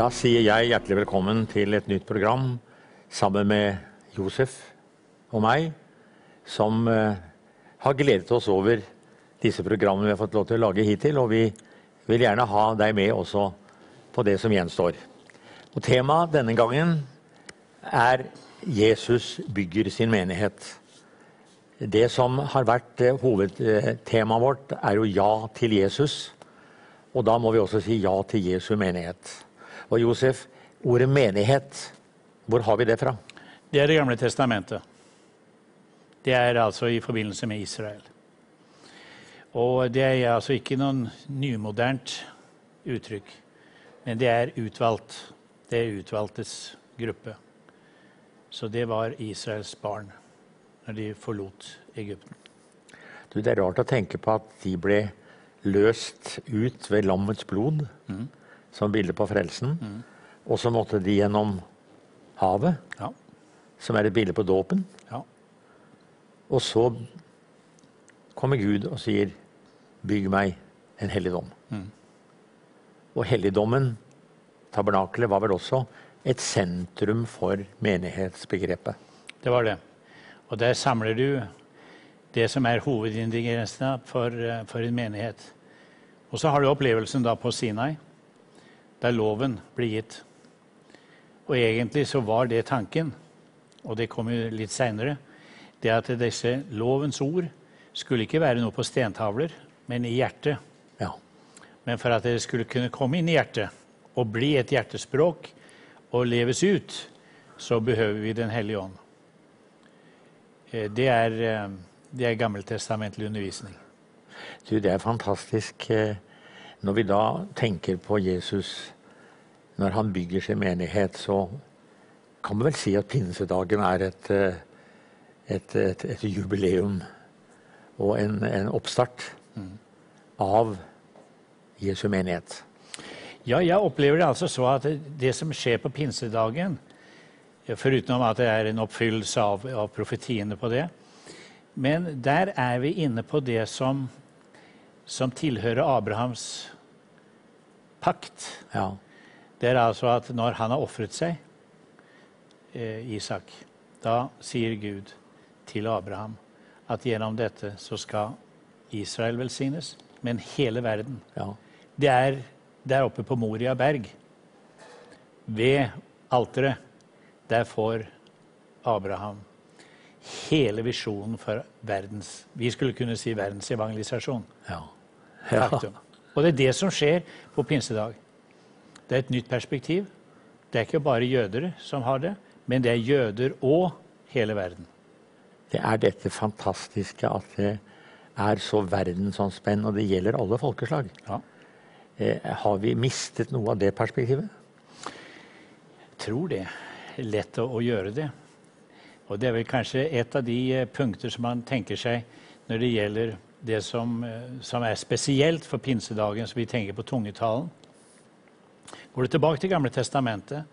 Da sier jeg hjertelig velkommen til et nytt program sammen med Josef og meg, som eh, har gledet oss over disse programmene vi har fått lov til å lage hittil. Og vi vil gjerne ha deg med også på det som gjenstår. Og Temaet denne gangen er 'Jesus bygger sin menighet'. Det som har vært eh, hovedtemaet vårt, er jo ja til Jesus. Og da må vi også si ja til Jesu menighet. Og Josef, ordet menighet, hvor har vi det fra? Det er Det gamle testamentet. Det er altså i forbindelse med Israel. Og det er altså ikke noen nymodernt uttrykk, men det er utvalgt. Det er utvalgtes gruppe. Så det var Israels barn når de forlot Egypten. Du, det er rart å tenke på at de ble løst ut ved lammets blod Mm. Som bilde på frelsen. Og så måtte de gjennom havet, Ja. som er et bilde på dåpen. ja. Og så kommer Gud og sier, 'Bygg meg en helligdom'. Og helligdommen, tabernakelet, var vel også et sentrum for menighetsbegrepet. Det var det. Og der samler du det som er hovedingrediensene for, eh, for en menighet. Og så har du opplevelsen da på Sinai, der loven blir gitt. Og egentlig så var det tanken, og det kom jo litt seinere, det at disse lovens ord skulle ikke være noe på stentavler, men i hjertet. Ja. Men for at det skulle kunne komme inn i hjertet og bli et hjertespråk og leves ut, så behøver vi Den hellige ånd. Eh, Det er, eh, det er gammeltestamentlig undervisning. Du, det er fantastisk eh, når vi da tenker på Jesus når han bygger sin menighet, så kan man vel si at pinsedagen er et, eh, et, et, et jubileum og en, en oppstart av Jesu menighet. Ja, jeg opplever det altså så at det- som skjer på pinsedagen, foruten at det er en oppfyllelse av, av profetiene på det, men der er vi inne på det som, som tilhører Abrahams pakt. Ja. Det er altså at når han har ofret seg, eh, Isak, da sier Gud til Abraham at gjennom dette så skal Israel velsignes, men hele verden. ja. Det er der oppe på Moria berg, ved alteret. Der får Abraham hele visjonen for verdens Vi skulle kunne si verdens evangelisasjon. ja. ja. Faktum. Og det er det som skjer på pinsedag. Det er et nytt perspektiv. Det er ikke bare jødere som har det, men det er jøder og hele verden. Det er dette fantastiske at det er så verdensomspennende, og det gjelder alle folkeslag. Ja. Eh, har vi mistet noe av det perspektivet? Jeg tror det lett å, å gjøre det. Og det er vel kanskje et av de eh, punkter som man tenker seg når det gjelder det som, eh, som er spesielt for pinsedagen, som vi tenker på tungetalen. Går du tilbake til Gamle testamentet,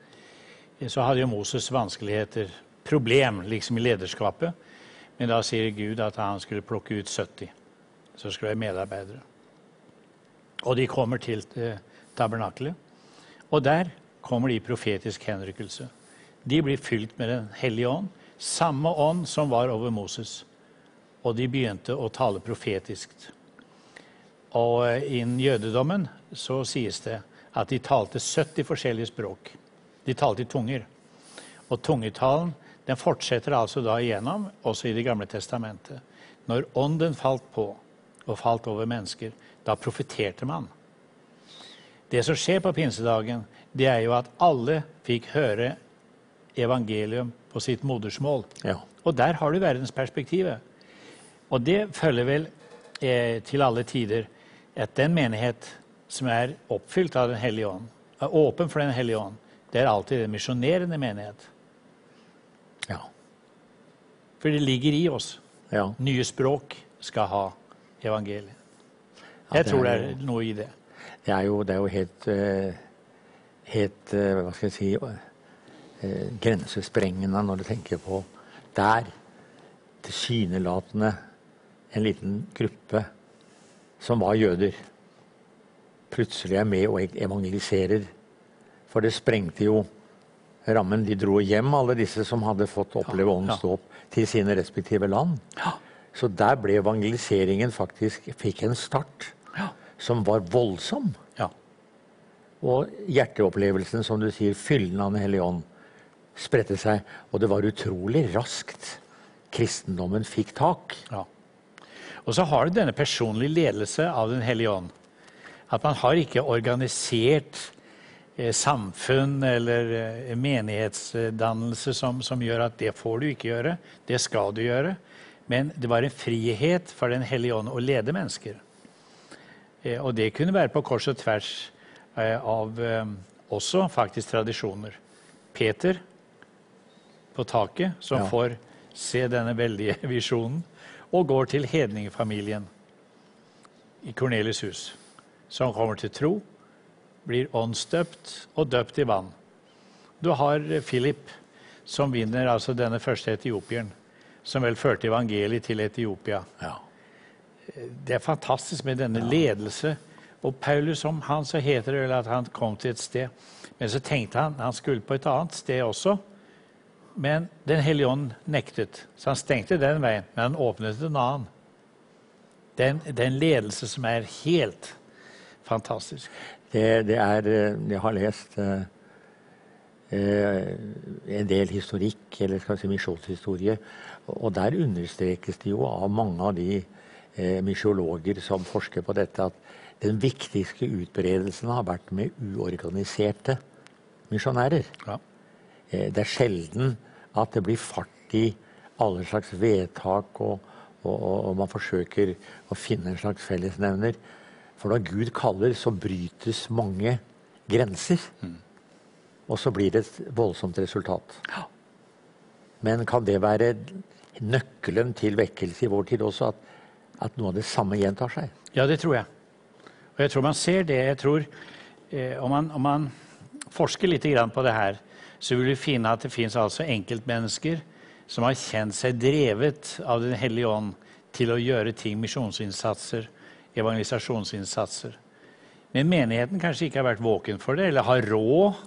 så hadde jo Moses vanskeligheter, problem liksom i lederskapet. Men da sier Gud at han skulle plukke ut 70. Så skulle det være medarbeidere. Og de kommer til eh, tabernakelet. Og der kommer de i profetisk henrykkelse. De blir fylt med Den hellige ånd, samme ånd som var over Moses. Og de begynte å tale profetisk. Og eh, innen jødedommen så sies det at de talte 70 forskjellige språk. De talte i tunger. Og tungetalen den fortsetter altså da igjennom, også i Det gamle testamentet. Når ånden falt på og falt over mennesker, da profeterte man. Det som skjer på pinsedagen, det er jo at alle fikk høre evangelium på sitt modersmål. Ja. Og der har du verdensperspektivet. Og det følger vel eh, til alle tider at den menighet som er oppfylt av Den hellige ånd, er åpen for Den hellige ånd, det er alltid en misjonerende menighet. Ja. For det ligger i oss. ja. Nye språk skal ha evangeliet. Jeg tror det er er jo- noe i det. Det er jo, det er jo helt, eh, helt eh, Hva skal jeg si eh, Grensesprengende når du tenker på der tilsynelatende en liten gruppe som var jøder, plutselig er med og evangeliserer for det sprengte jo rammen. De dro hjem, alle disse som hadde fått oppleve åndens dåp, til sine respektive land. Så der ble evangeliseringen faktisk fikk en start som var voldsom. Og hjerteopplevelsen, som du sier, fyllen av Den hellige ånd, spredte seg. Og det var utrolig raskt kristendommen fikk tak. Ja. Og så har du denne personlige ledelse av Den hellige ånd. At man har ikke organisert eh, samfunn eller eh, menighetsdannelse som, som gjør at det får du ikke gjøre, det skal du gjøre. Men det var en frihet for Den hellige ånd å lede mennesker. Eh, og det kunne være på kors og tvers av også faktisk tradisjoner. Peter på taket, som Ja. får se denne veldige visjonen, og går til hedningfamilien i Kornelis hus, som kommer til tro, blir åndsdøpt og døpt i vann. Du har Philip, som vinner altså denne første etiopieren, som vel førte evangeliet til Etiopia. Ja. Det er fantastisk med denne ledelse. Og Paulus om han så heter det vel at han kom til et sted. Men så tenkte han han skulle på et annet sted også. Men Den hellige ånd nektet, så han stengte den veien. Men han åpnet en annen. Den, er en, det er en ledelse som er helt fantastisk. Det, det er eh, Jeg har lest eh, eh, en del historikk, eller skal vi si misjonshistorie, og der understrekes det jo av mange av de eh, misjologer som forsker på dette, at den viktigste utbredelsen har vært med uorganiserte misjonærer. Ja. Eh, Det er sjelden at det blir fart i alle slags vedtak, og, og, og, og man forsøker å finne en slags fellesnevner. For når Gud kaller, så brytes mange grenser. Og så blir det et voldsomt resultat. Men kan det være nøkkelen til vekkelse i vår tid også, at, at noe av det samme gjentar seg? Ja, det tror jeg. Og jeg tror man ser det. Jeg tror, eh, om, man, om man forsker litt grann på det her, så vil vi finne at det fins altså enkeltmennesker som har kjent seg drevet av Den hellige ånd til å gjøre ting, misjonsinnsatser, evangelisasjonsinnsatser. Men menigheten kanskje ikke har vært våken for det, eller har råd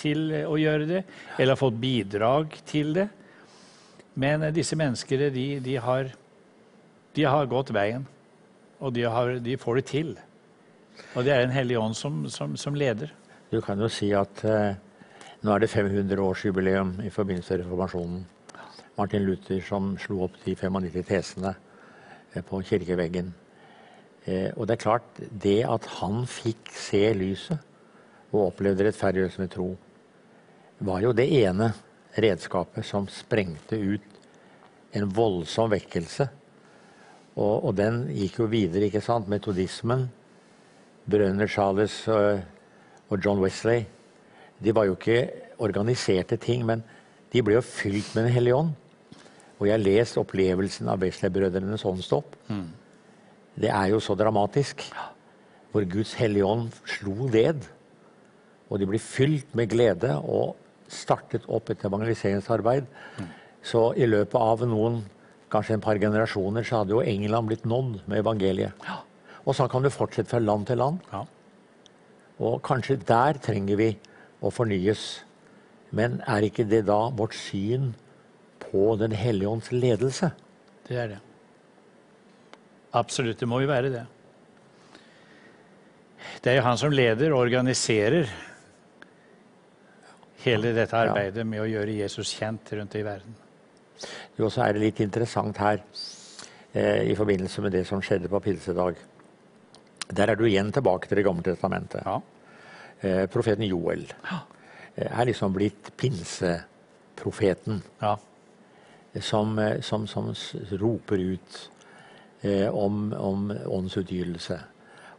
til å gjøre det, eller har fått bidrag til det. Men eh, disse menneskene, de, de, har, de har gått veien. Og de, har, de får det til. Og det er Den hellige ånd som, som, som leder. Du kan jo si at eh, nå er det 500-årsjubileum i forbindelse med reformasjonen. Martin Luther som slo opp de 95 tesene eh, på kirkeveggen. Eh, og det er klart, det at han fikk se lyset og opplevde rettferdiggjørelse med tro, var jo det ene redskapet som sprengte ut en voldsom vekkelse. Og, og den gikk jo videre, ikke sant? Metodismen, Brønner-Charles og, og John Wesley. De var jo ikke organiserte ting, men de ble jo fylt med Den hellige ånd. Og jeg har lest opplevelsen av Wesley-brødrenes åndsdåp. Det er jo så dramatisk. Hvor Guds hellige ånd slo ned. Og de ble fylt med glede og startet opp et evangeliseringsarbeid. Så i løpet av noen, kanskje en par generasjoner, så hadde jo England blitt nådd med evangeliet. Og sånn kan du fortsette fra land til land. Ja. Og kanskje der trenger vi å fornyes. Men er ikke det da vårt syn på Den hellige ånds ledelse? Det er det. Absolutt. Det må jo være det. Det er jo han som leder og organiserer hele dette arbeidet med å gjøre Jesus kjent rundt i verden. Jo, så er det litt interessant her eh, i forbindelse med det som skjedde på pinsedag. Der er du igjen tilbake til Det gamle testamentet. Ja. Eh, profeten Joel ja. er liksom blitt pinseprofeten ja. som, eh, som, som roper ut eh, om, om åndsutgytelse.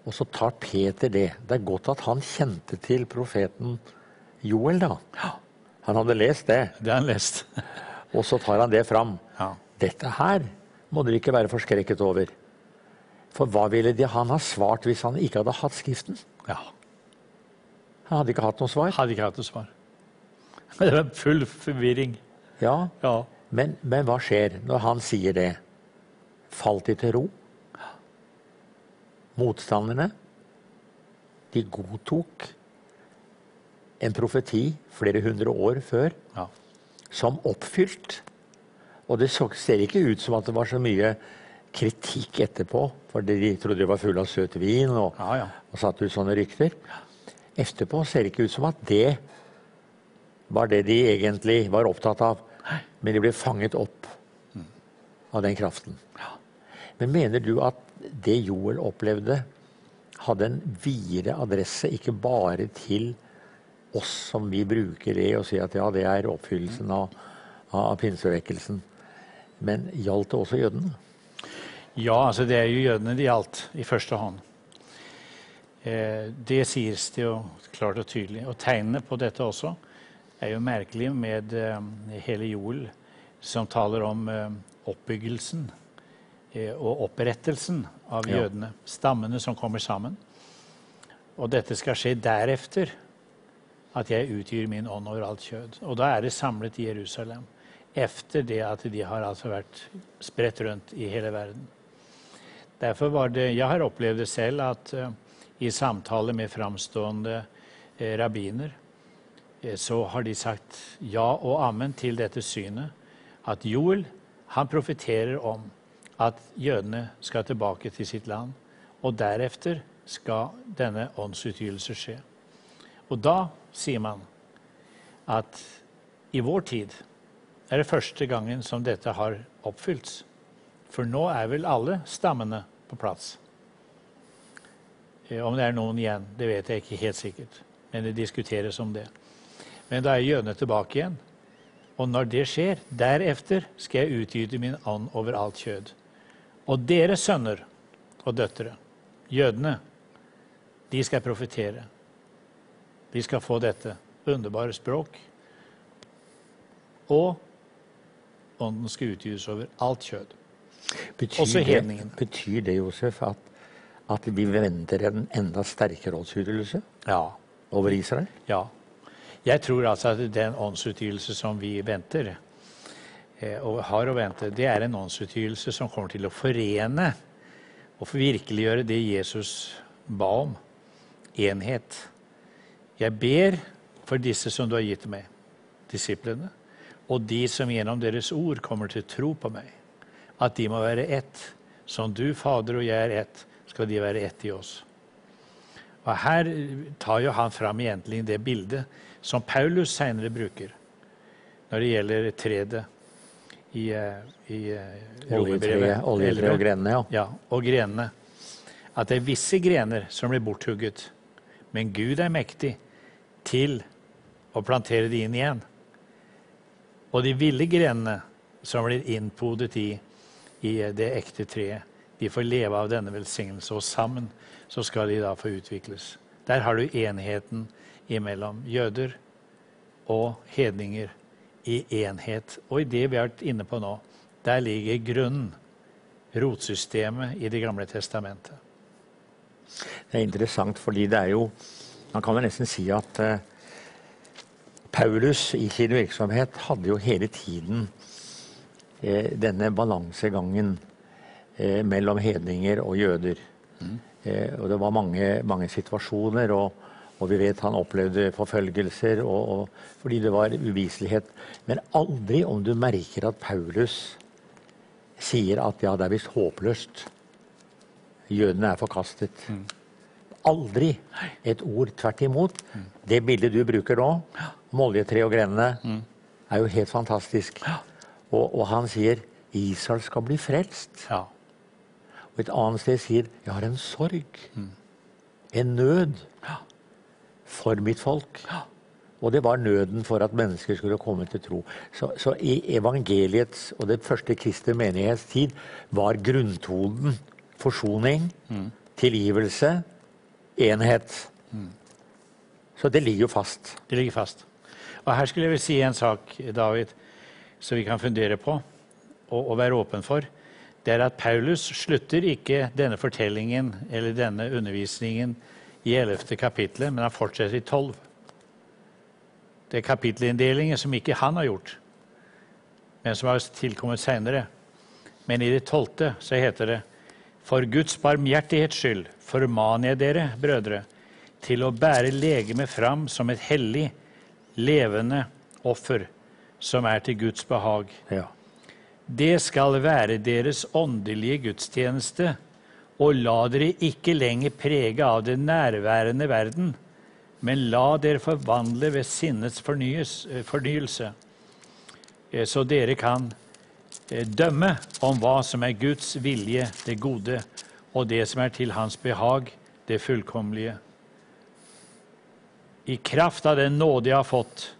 Og så tar Peter det. Det er godt at han kjente til profeten Joel, da. Han hadde lest det. Det har han lest. Og så tar han det fram. Ja. Dette her må dere ikke være forskrekket over. For hva ville de han ha svart hvis han ikke hadde hatt Skriften? ja. Han hadde ikke hatt noe svar. Hadde ikke hatt noe svar. Det var full forvirring. Ja, Ja. Men, men hva skjer når han sier det? Falt de til ro? Motstanderne? De godtok en profeti flere hundre år før Ja. som oppfylt. Og det så, ser ikke ut som at det var så mye kritikk etterpå, for de trodde de var fulle av søt vin og, Ja, ja. og satte ut sånne rykter. Etterpå ser det ikke ut som at det var det de egentlig var opptatt av. Men de ble fanget opp av den kraften. Men mener du at det Joel opplevde, hadde en videre adresse, ikke bare til oss som vi bruker det og sier at ja, det er oppfyllelsen av, av pinsevekkelsen. Men gjaldt det også jødene? Ja, altså det er jo jødene det gjaldt i første hånd. Eh, det sies det jo klart og tydelig. Og tegnene på dette også er jo merkelig med eh, hele Joel, som taler om eh, oppbyggelsen og opprettelsen av Ja. jødene. Stammene som kommer sammen. Og dette skal skje derefter at jeg utgir min ånd over alt kjød. Og da er det samlet i Jerusalem. Efter det at de har altså vært spredt rundt i hele verden. Derfor var det, Jeg har opplevd det selv at uh, i samtaler med framstående uh, rabbiner uh, så har de sagt ja og amen til dette synet. At Joel han profeterer om at jødene skal tilbake til sitt land. Og deretter skal denne åndsutgytelse skje. Og da sier man at i vår tid er det første gangen som dette har oppfylt. For nå er vel alle stammene på plass. Eh, Om det er noen igjen, det vet jeg ikke helt sikkert. Men det diskuteres om det. Men da er jødene tilbake igjen. Og når det skjer, deretter skal jeg utgyte min ånd over alt kjød. Og deres sønner og døtre, jødene, de skal profetere. De skal få dette underbare språk. Og ånden skal utgytes over alt kjød. Betyr Også det, betyr det Josef, at, at vi venter en enda sterkere åndsutgytelse Ja. over Israel? Ja. Jeg tror altså at den åndsutgytelse som vi venter, og har å vente, det er en åndsutgytelse som kommer til å forene og virkeliggjøre det Jesus ba om. Enhet. Jeg ber for disse som du har gitt meg, disiplene, og de som gjennom deres ord kommer til tro på meg, at de må være ett. Som du, Fader, og jeg er ett, skal de være ett i oss. Og Her tar jo han fram egentlig det bildet som Paulus senere bruker når det gjelder tredet i, eh, i eh, Oljetreet, oljetre og grenene, ja. Ja, og grenene. At det er visse grener som blir borthugget, men Gud er mektig til å plantere de inn igjen. Og de ville grenene som blir innpodet i, i det ekte treet, de får leve av denne velsignelse, og sammen så skal de da få utvikles. Der har du enheten imellom jøder og hedninger i enhet. Og i det vi har vært inne på nå, der ligger grunnen, rotsystemet i Det gamle testamentet. Det er interessant, fordi det er jo Man kan vel nesten si at eh, Paulus i sin virksomhet hadde jo hele tiden eh, denne balansegangen eh, mellom hedninger og jøder. Eh, og det var mange, mange situasjoner, og, og vi vet han opplevde forfølgelser og, og, fordi det var uviselighet. Men aldri om du merker at Paulus sier at ja, det er visst håpløst. Jødene er forkastet. Aldri et ord tvert imot. Det bildet du bruker nå, om oljetre og grenene, er jo helt fantastisk. Og, og han sier Israel skal bli frelst. Ja. Og et annet sted sier jeg har en sorg. En nød for mitt folk. Og det var nøden for at mennesker skulle komme til tro. Så, så i evangeliets og det første kristne menighets tid var grunntonen forsoning, tilgivelse, enhet. Så det ligger jo fast. Det ligger fast. Og her skulle jeg vil si en sak, David, som vi kan fundere på og, og være åpen for. Det er at Paulus slutter ikke denne fortellingen eller denne undervisningen i 11. kapittelet, men han fortsetter i 12. Det er kapittelinndelingen som ikke han har gjort, men som har tilkommet seinere. Men i det tolvte så heter det For Guds barmhjertighets skyld formaner jeg dere, brødre, til å bære legemet fram som et hellig, levende offer som er til Guds behag. Ja. Det skal være deres åndelige gudstjeneste, og la dere ikke lenger prege av den nærværende verden, men la dere forvandle ved sinnets eh, fornyelse, eh, så dere kan eh, dømme om hva som er Guds vilje, det gode, og det som er til Hans behag, det fullkommelige. I kraft av den nåde jeg har fått,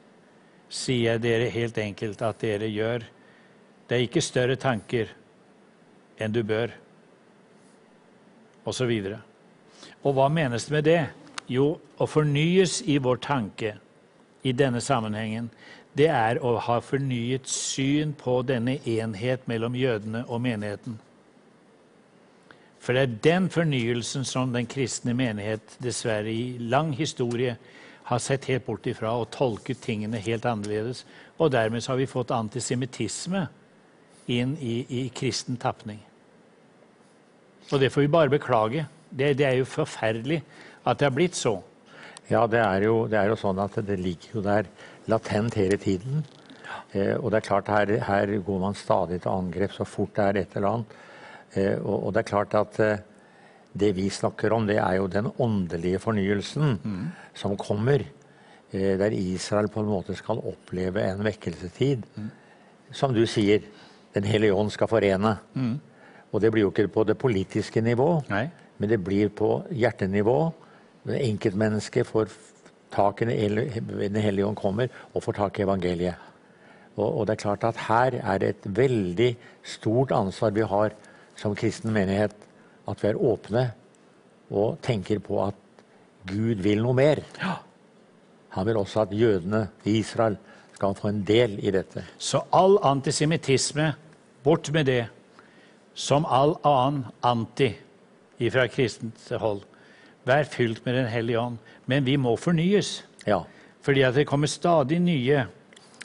sier jeg dere helt enkelt at dere gjør. Det er ikke større tanker enn du bør, osv. Og, og hva menes med det? Jo, å fornyes i vår tanke i denne sammenhengen, det er å ha fornyet syn på denne enhet mellom jødene og menigheten. For det er den fornyelsen som den kristne menighet dessverre i lang historie har sett helt bort ifra og tolket tingene helt annerledes. Og dermed har vi fått antisemittisme inn i, i kristen tapning. Og det får vi bare beklage. Det, det, er jo forferdelig at det har blitt så. Ja, det er, jo, det er jo sånn at det ligger jo der latent hele tiden. Eh, og det er klart, her, her, går man stadig til angrep så fort det er et eller annet. Eh, og, og, det er klart at eh, det vi snakker om, det er jo den åndelige fornyelsen mm. som kommer. Eh, der Israel på en måte skal oppleve en vekkelsetid. Mm. Som du sier, Den hellige ånd skal forene. Mm. Og det blir jo ikke på det politiske nivå, Nei. men det blir på hjertenivå. Enkeltmennesket får tak i Den hellige ånd kommer og får tak i evangeliet. Og, og det er klart at her er det et veldig stort ansvar vi har som kristen menighet at vi er åpne og tenker på at Gud vil noe mer. Han vil også at jødene i Israel skal få en del i dette. Så all antisemittisme, bort med det. Som all annen anti fra kristent hold. Vær fylt med Den hellige ånd. Men vi må fornyes. Ja. Fordi at det kommer stadig nye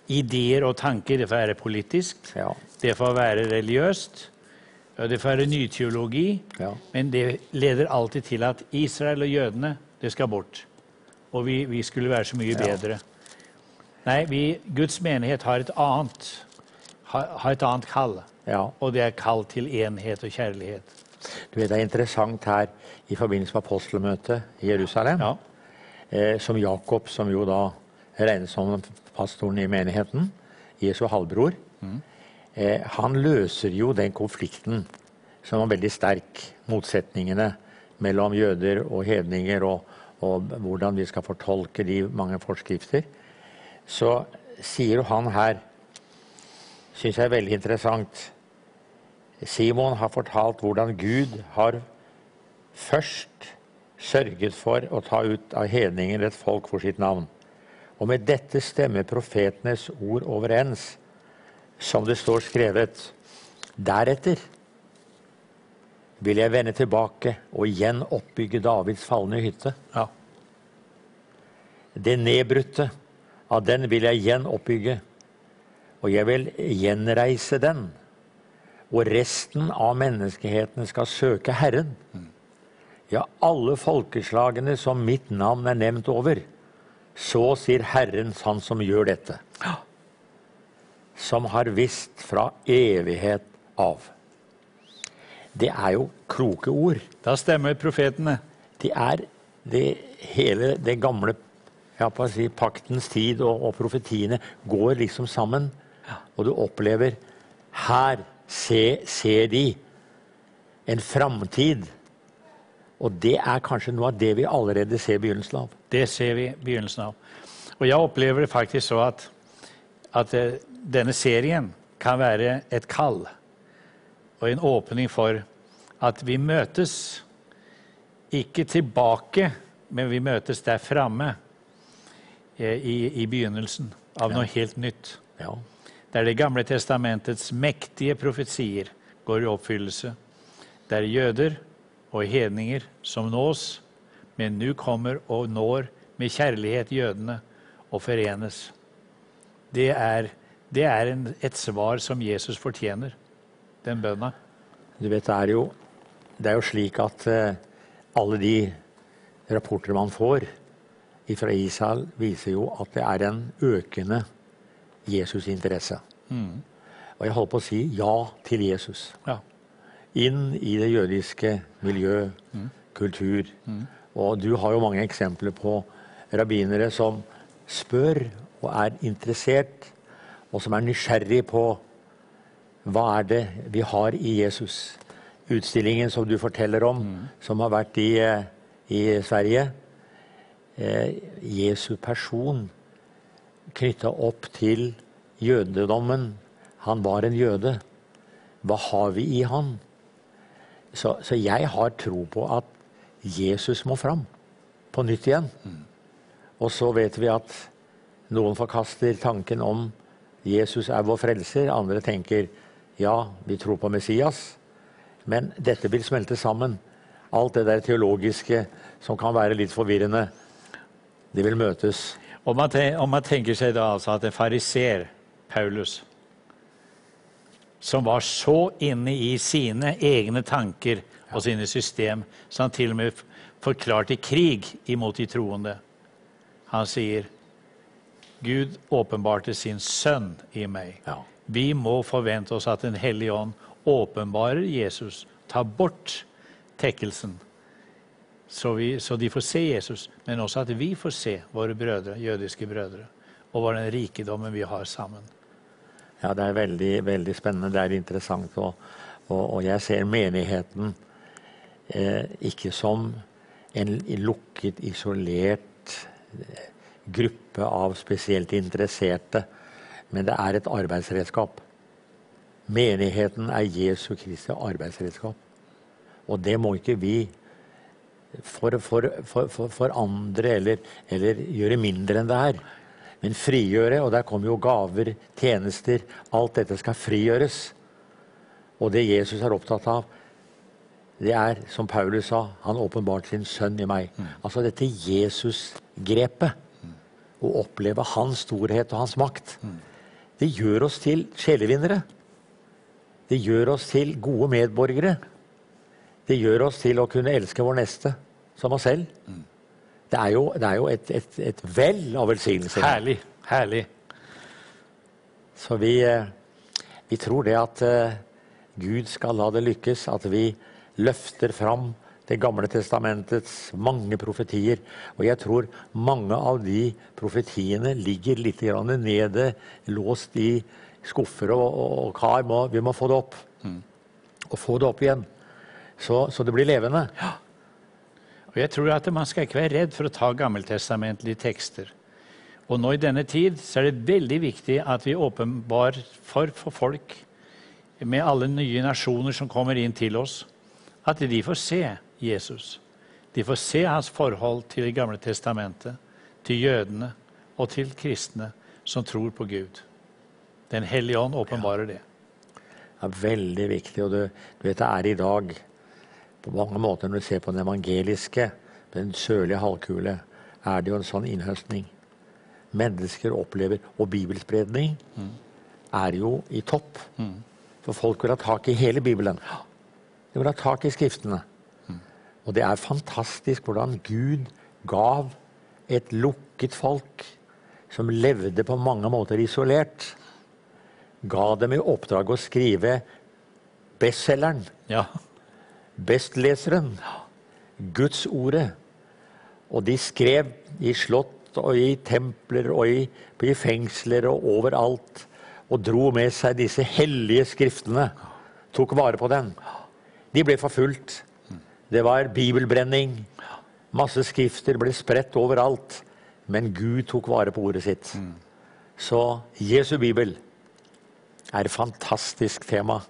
ideer og tanker. Det får være politisk, ja. det får være religiøst, Det får være nyteologi, ja. men det leder alltid til at Israel og jødene det skal bort. Og vi, vi skulle være så mye bedre. Nei, vi, Guds menighet har et annet, har, har et annet kall. Ja. Og det er kall til enhet og kjærlighet. Du vet, Det er interessant her i forbindelse med apostelmøtet i Jerusalem, ja. eh, som Jakob, som jo da regnes som pastoren i menigheten, Jesu halvbror, mm. Eh, han løser jo den konflikten som var veldig sterk, motsetningene mellom jøder og hedninger, og, og hvordan vi skal fortolke de mange forskrifter. Så sier jo han her, syns jeg er veldig interessant Simon har fortalt hvordan Gud har først sørget for å ta ut av hedninger et folk for sitt navn. Og med dette stemmer profetenes ord overens som det står skrevet. Deretter vil jeg vende tilbake og igjen oppbygge Davids falne hytte. Ja. Det nedbrutte, av den vil jeg igjen oppbygge, og jeg vil gjenreise den. Og resten av menneskeheten skal søke Herren. Ja, alle folkeslagene som mitt navn er nevnt over. Så sier Herren, han som gjør dette. Som har visst fra evighet av. Det er jo kloke ord. Da stemmer profetene. De er det hele det gamle si, paktens tid og, og, profetiene går liksom sammen. Og du opplever Her se, ser de en framtid. Og det er kanskje noe av det vi allerede ser begynnelsen av. Det ser vi begynnelsen av. Og jeg opplever det faktisk så at, at eh, denne serien kan være et kall og en åpning for at vi møtes ikke tilbake, men vi møtes der framme eh, i, i, begynnelsen av noe helt nytt. Ja. Der Det gamle testamentets mektige profetier går i oppfyllelse. Der jøder og hedninger som nås, men nå kommer og når med kjærlighet jødene og forenes. Det er det er en, et svar som Jesus fortjener, den bønna. Du vet, det er jo, det er jo slik at uh, alle de rapporter man får fra Israel, viser jo at det er en økende Jesus-interesse. Og jeg holder på å si ja til Jesus. Ja. Inn i det jødiske miljø, kultur. Og du har jo mange eksempler på rabbinere som spør og er interessert, og som er nysgjerrig på hva er det vi har i Jesus. Utstillingen som du forteller om, som har vært i, eh, i Sverige. Eh, Jesu person knytta opp til jødedommen. Han var en jøde. Hva har vi i han? Så, så jeg har tro på at Jesus må fram på nytt igjen. Og så vet vi at noen forkaster tanken om Jesus er vår frelser. Andre tenker ja, vi tror på Messias. Men dette vil smelte sammen. Alt det der teologiske som kan være litt forvirrende, det vil møtes. Om man, ten- om man tenker seg da altså at en fariser, Paulus, som var så inne i sine egne tanker og sine system, så han til og med forklarte krig imot de troende. Han sier, Gud åpenbarte sin sønn i meg. Ja. Vi må forvente oss at Den hellige ånd åpenbarer Jesus, tar bort tekkelsen, så, vi, så de får se Jesus, men også at vi får se våre brødre, jødiske brødre, og hva den rikedommen vi har sammen. Ja, det er veldig, veldig spennende. Det er interessant. Og, og, og jeg ser menigheten eh, ikke som en lukket, isolert eh, gruppe av spesielt interesserte, men det er et arbeidsredskap. Menigheten er Jesu Kristi arbeidsredskap. Og det må ikke vi for, for, for, for, forandre eller, eller gjøre mindre enn det er. Men frigjøre, og der kommer jo gaver, tjenester Alt dette skal frigjøres. Og det Jesus er opptatt av, det er, som Paulus sa, han åpenbart sin sønn i meg. Altså dette Jesus-grepet. Å oppleve hans storhet og hans makt. Det gjør oss til sjelevinnere. Det gjør oss til gode medborgere. Det gjør oss til å kunne elske vår neste som oss selv. Det er jo, det er jo et, et, et vell av velsignelser. Herlig. Herlig. Så vi, eh, vi tror det at eh, Gud skal la det lykkes, at vi løfter fram Det gamle testamentets mange profetier. Og jeg tror mange av de profetiene ligger litt grann nede, låst i skuffer og, og, og kar. Må, vi må få det opp. Og få det opp igjen. Så, så det blir levende. Ja. Og jeg tror at Man skal ikke være redd for å ta gammeltestamentlige tekster. Og nå i denne tid så er det veldig viktig at vi åpenbar for, for folk, med alle nye nasjoner som kommer inn til oss, at de får se Jesus. De får se hans forhold til Det gamle testamentet, til jødene og til kristne som tror på Gud. Den hellige ånd åpenbarer det. Det er veldig viktig. Og du, du vet det er i dag på mange måter Når du ser på den evangeliske, den sørlige halvkule, er det jo en sånn innhøstning. Mennesker opplever Og bibelspredning er jo i topp. For folk vil ha tak i hele Bibelen. De vil ha tak i Skriftene. Og det er fantastisk hvordan Gud gav et lukket folk som levde på mange måter isolert, ga dem i oppdrag å skrive bestselgeren, Ja. Bestleseren, Guds ordet. Og de skrev i slott og i templer og i, i fengsler og overalt. Og dro med seg disse hellige skriftene. Tok vare på dem. De ble forfulgt. Det var bibelbrenning. Masse skrifter ble spredt overalt. Men Gud tok vare på ordet sitt. Så Jesu bibel er et fantastisk tema.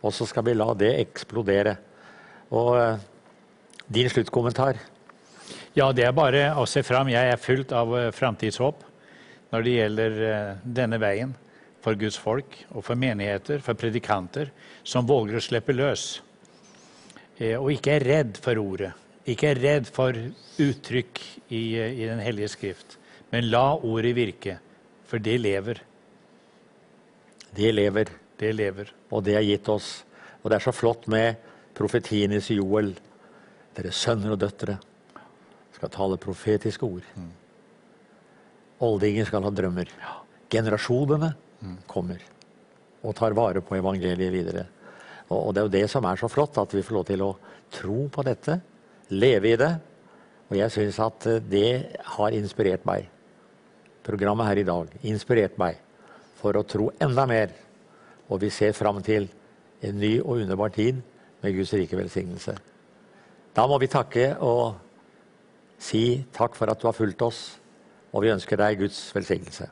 Og så skal vi la det eksplodere. Og eh, din sluttkommentar? Ja, det er bare å se fram. Jeg er fullt av uh, framtidshåp når det gjelder eh, denne veien for Guds folk og for menigheter, for predikanter, som våger å slippe løs. Eh, og ikke er redd for ordet. Ikke er redd for uttrykk i, eh, i Den hellige skrift. Men la ordet virke, for det lever. Det lever, Det lever. og det er gitt oss. Og det er så flott med profetien i Joel. Dere sønner og døtre, skal tale profetiske ord. Oldinger skal ha drømmer. Generasjonene kommer og tar vare på evangeliet videre. Og, og det er jo det som er så flott, at vi får lov til å tro på dette, leve i det. Og jeg syns at eh, det har inspirert meg. Programmet her i dag inspirert meg for å tro enda mer. Og vi ser fram til en ny og underbar tid med Guds rike velsignelse. Da må vi takke og si takk for at du har fulgt oss, og vi ønsker deg Guds velsignelse.